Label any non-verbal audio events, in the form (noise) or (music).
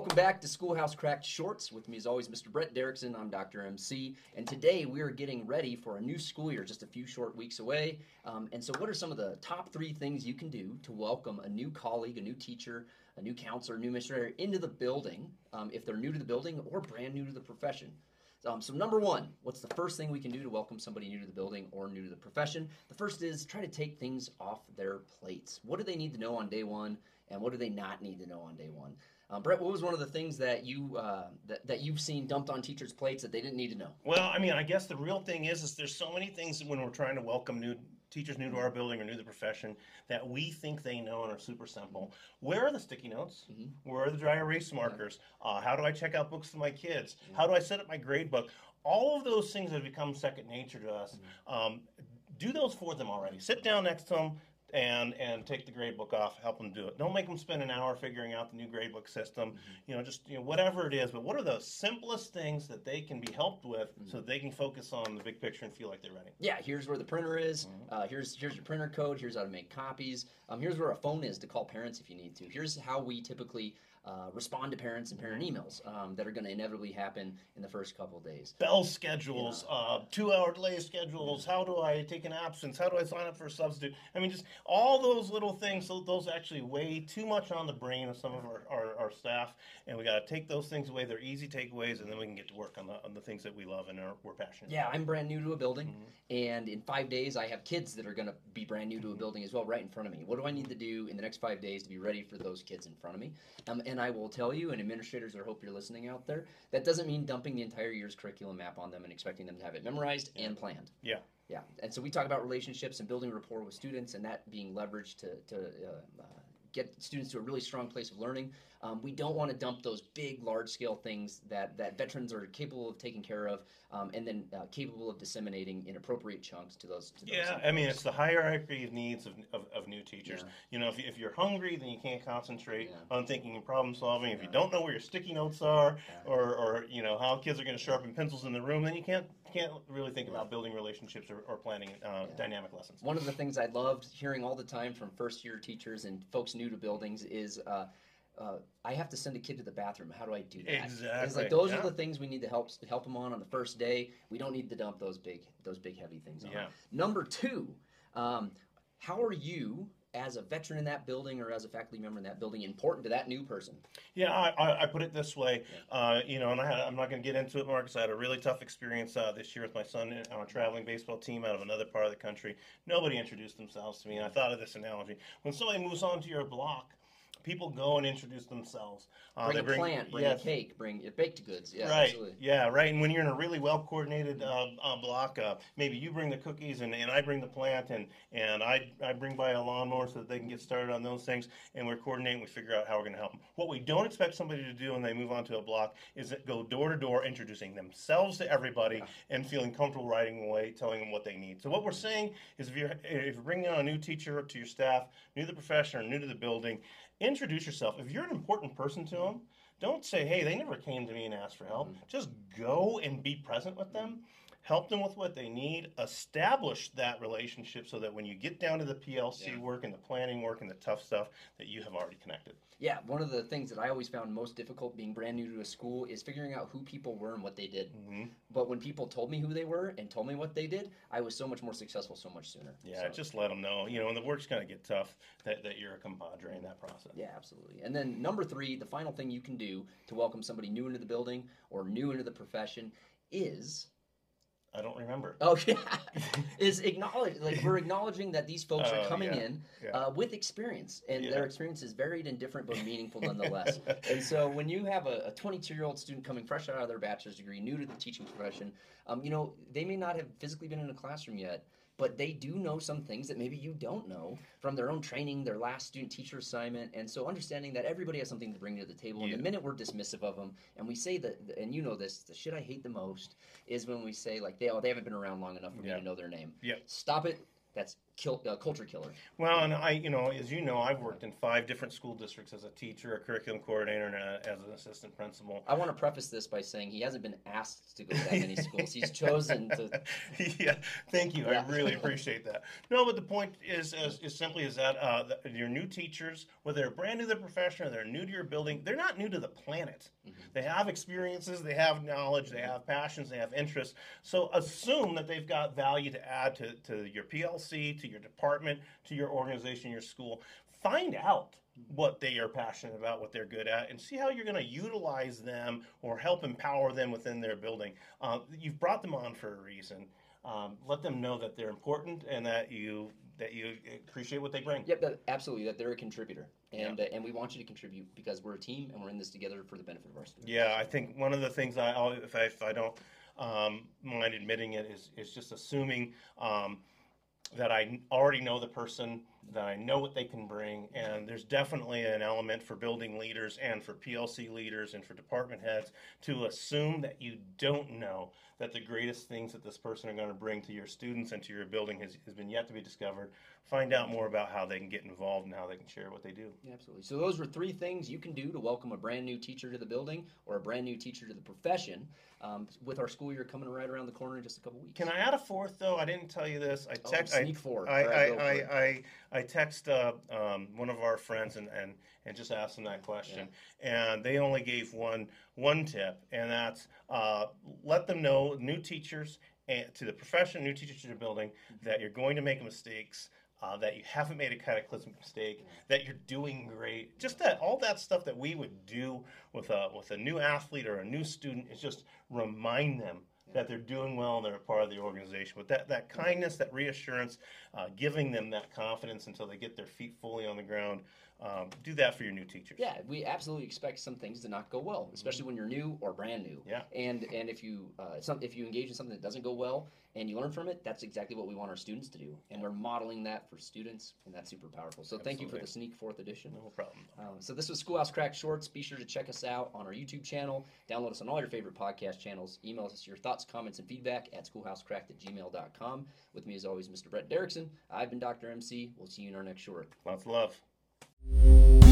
Welcome back to Schoolhouse Cracked Shorts. With me, as always, Mr. Brett Derrickson. I'm Dr. MC, and today we are getting ready for a new school year, just a few short weeks away. Um, and so, what are some of the top three things you can do to welcome a new colleague, a new teacher, a new counselor, a new missionary into the building um, if they're new to the building or brand new to the profession? Um, so, number one, what's the first thing we can do to welcome somebody new to the building or new to the profession? The first is try to take things off their plates. What do they need to know on day one, and what do they not need to know on day one? Um, Brett, what was one of the things that you uh, that, that you've seen dumped on teachers' plates that they didn't need to know? Well, I mean, I guess the real thing is, is there's so many things when we're trying to welcome new teachers new to our building or new to the profession that we think they know and are super simple. Where are the sticky notes? Mhm. Where are the dry erase markers? Uh, how do I check out books to my kids? How do I set up my grade book? All of those things have become second nature to us. Um, do those for them already. Sit down next to them and and take the grade book off. Help them do it. Don't make them spend an hour figuring out the new grade book system. You know, just you know whatever it is. But what are the simplest things that they can be helped with so they can focus on the big picture and feel like they're ready? Yeah, here's where the printer is. Mm-hmm. Uh, here's here's your printer code. Here's how to make copies. Um, here's where a phone is to call parents if you need to. Here's how we typically uh, respond to parents and parent emails um, that are going to inevitably happen in the first couple of days. Bell schedules, uh, two-hour delay schedules. How do I take an absence? How do I sign up for a substitute? I mean, just all those little things. Those actually weigh too much on the brain of some of our, our, our staff, and we got to take those things away. They're easy takeaways, and then we can get to work on the on the things that we love and are, we're passionate. Yeah, I'm brand new to a building, Mm-hmm. and in five days, I have kids that are going to be brand new to a building as well, right in front of me. What do I need to do in the next five days to be ready for those kids in front of me? Um, and I will tell you, and administrators, I hope you're listening out there, that doesn't mean dumping the entire year's curriculum map on them and expecting them to have it memorized and planned. Yeah. Yeah, and so we talk about relationships and building rapport with students, and that being leveraged to to uh, uh, get students to a really strong place of learning. Um, we don't want to dump those big, large scale things that that veterans are capable of taking care of, um, and then uh, capable of disseminating in appropriate chunks to those. To those Yeah, I mean, it's the hierarchy of needs of, of, of new teachers. Yeah. You know, if, if you're hungry, then you can't concentrate Yeah. on thinking and problem solving. If you don't know where your sticky notes are, Yeah. or, or you know how kids are going to sharpen pencils in the room, then you can't can't really think about building relationships or, or planning uh, Yeah. dynamic lessons. One of the things I loved hearing all the time from first year teachers and folks new to buildings is. Uh, uh, I have to send a kid to the bathroom. How do I do that? It's Exactly, like those yeah. are the things we need to help help them on on the first day. We don't need to dump those big those big heavy things on. Yeah. Number two, um, how are you as a veteran in that building or as a faculty member in that building important to that new person? Yeah, I, I, put it this way, uh, you know, and I had, I'm not going to get into it, Marcus. I had a really tough experience uh, this year with my son on a traveling baseball team out of another part of the country. Nobody introduced themselves to me, and I thought of this analogy. When somebody moves onto your block, people go and introduce themselves. Uh, Bring they a plant, bring yes, a cake, bring your baked goods. Yeah, right. absolutely. Yeah, right. And when you're in a really well coordinated uh, uh, block, uh, maybe you bring the cookies and, and I bring the plant and, and I, I bring by a lawnmower so that they can get started on those things. And we're coordinating. We figure out how we're going to help them. What we don't expect somebody to do when they move onto a block is go door to door, introducing themselves to everybody Yeah. and feeling comfortable riding away, telling them what they need. So what we're saying is if you're if you're bringing on a new teacher to your staff, new to the profession or new to the building, introduce yourself. If you're an important person to them, don't say, hey, they never came to me and asked for help. Mm-hmm. Just go and be present with them. Help them with what they need. Establish that relationship so that when you get down to the PLC Yeah. work and the planning work and the tough stuff, that you have already connected. Yeah, one of the things that I always found most difficult being brand new to a school is figuring out who people were and what they did. hmm But when people told me who they were and told me what they did, I was so much more successful so much sooner. Yeah, So- just let them know. You know, when the work's going to get tough, that, that you're a compadre in that process. Yeah, absolutely. And then number three, the final thing you can do to welcome somebody new into the building or new into the profession is I don't remember. oh yeah, (laughs) is acknowledge like we're acknowledging that these folks are Oh, coming yeah, in yeah. uh, with experience and Yeah. their experience is varied and different but meaningful (laughs) nonetheless. and so when you have a, a 22 year old student coming fresh out of their bachelor's degree, new to the teaching profession, um, you know they may not have physically been in a classroom yet. But they do know some things that maybe you don't know from their own training, their last student teacher assignment. And so understanding that everybody has something to bring to the table. And the minute we're dismissive of them and we say that, and you know this, the shit I hate the most is when we say, like, they, oh, they haven't been around long enough for me to know their name. Yep. Stop it. That's kill, uh, culture killer. Well, and I, you know, as you know, I've worked in five different school districts as a teacher, a curriculum coordinator, and a, as an assistant principal. I want to preface this by saying he hasn't been asked to go to that many schools. He's (laughs) chosen to. (laughs) yeah, thank you. Yeah. I really (laughs) appreciate that. No, but the point is, is, is simply is that uh, that your new teachers, whether they're brand new to the profession or they're new to your building, they're not new to the planet. They have experiences, they have knowledge, they have passions, they have interests. So assume that they've got value to add to, to your PLC, to your department, to your organization, your school. Find out what they are passionate about, what they're good at, and see how you're going to utilize them or help empower them within their building. Uh, you've brought them on for a reason. Um, let them know that they're important and that you that you appreciate what they bring. Yep, that, absolutely. That they're a contributor, and uh, and we want you to contribute because we're a team and we're in this together for the benefit of our students. Yeah, I think one of the things I, if I, if I don't um, mind admitting it, is, is just assuming um, that I already know the person, that I know what they can bring, and there's definitely an element for building leaders and for PLC leaders and for department heads to assume that you don't know that the greatest things that this person are going to bring to your students and to your building has, has been yet to be discovered. Find out more about how they can get involved and how they can share what they do. Yeah, absolutely. So those were three things you can do to welcome a brand new teacher to the building or a brand new teacher to the profession. Um, with our school year coming right around the corner in just a couple weeks. Can I add a fourth though? I didn't tell you this. I Oh, text. Sneak forward. I, I, I. I, I text uh, um, one of our friends and, and, and just asked them that question, and they only gave one one tip, and that's uh, let them know new teachers and to the profession, new teachers to the building that you're going to make mistakes. Uh, that you haven't made a cataclysmic mistake, that you're doing great, just that all that stuff that we would do with a with a new athlete or a new student is just remind them that they're doing well and they're a part of the organization. But that, that kindness, that reassurance, uh, giving them that confidence until they get their feet fully on the ground, um, do that for your new teachers. Yeah, we absolutely expect some things to not go well, especially when you're new or brand new. Yeah. And and if you uh, some, if you engage in something that doesn't go well and you learn from it, that's exactly what we want our students to do, and we're modeling that for students, and that's super powerful. So thank you for the sneak fourth edition. No problem. Um, so this was Schoolhouse Crack Shorts. Be sure to check us out on our YouTube channel. Download us on all your favorite podcast channels. Email us your thoughts, comments, and feedback at schoolhousecracked at gmail.com. With me as always, Mr. Brett Derrickson. I've been Dr. MC. We'll see you in our next short. Lots of love. Thank you.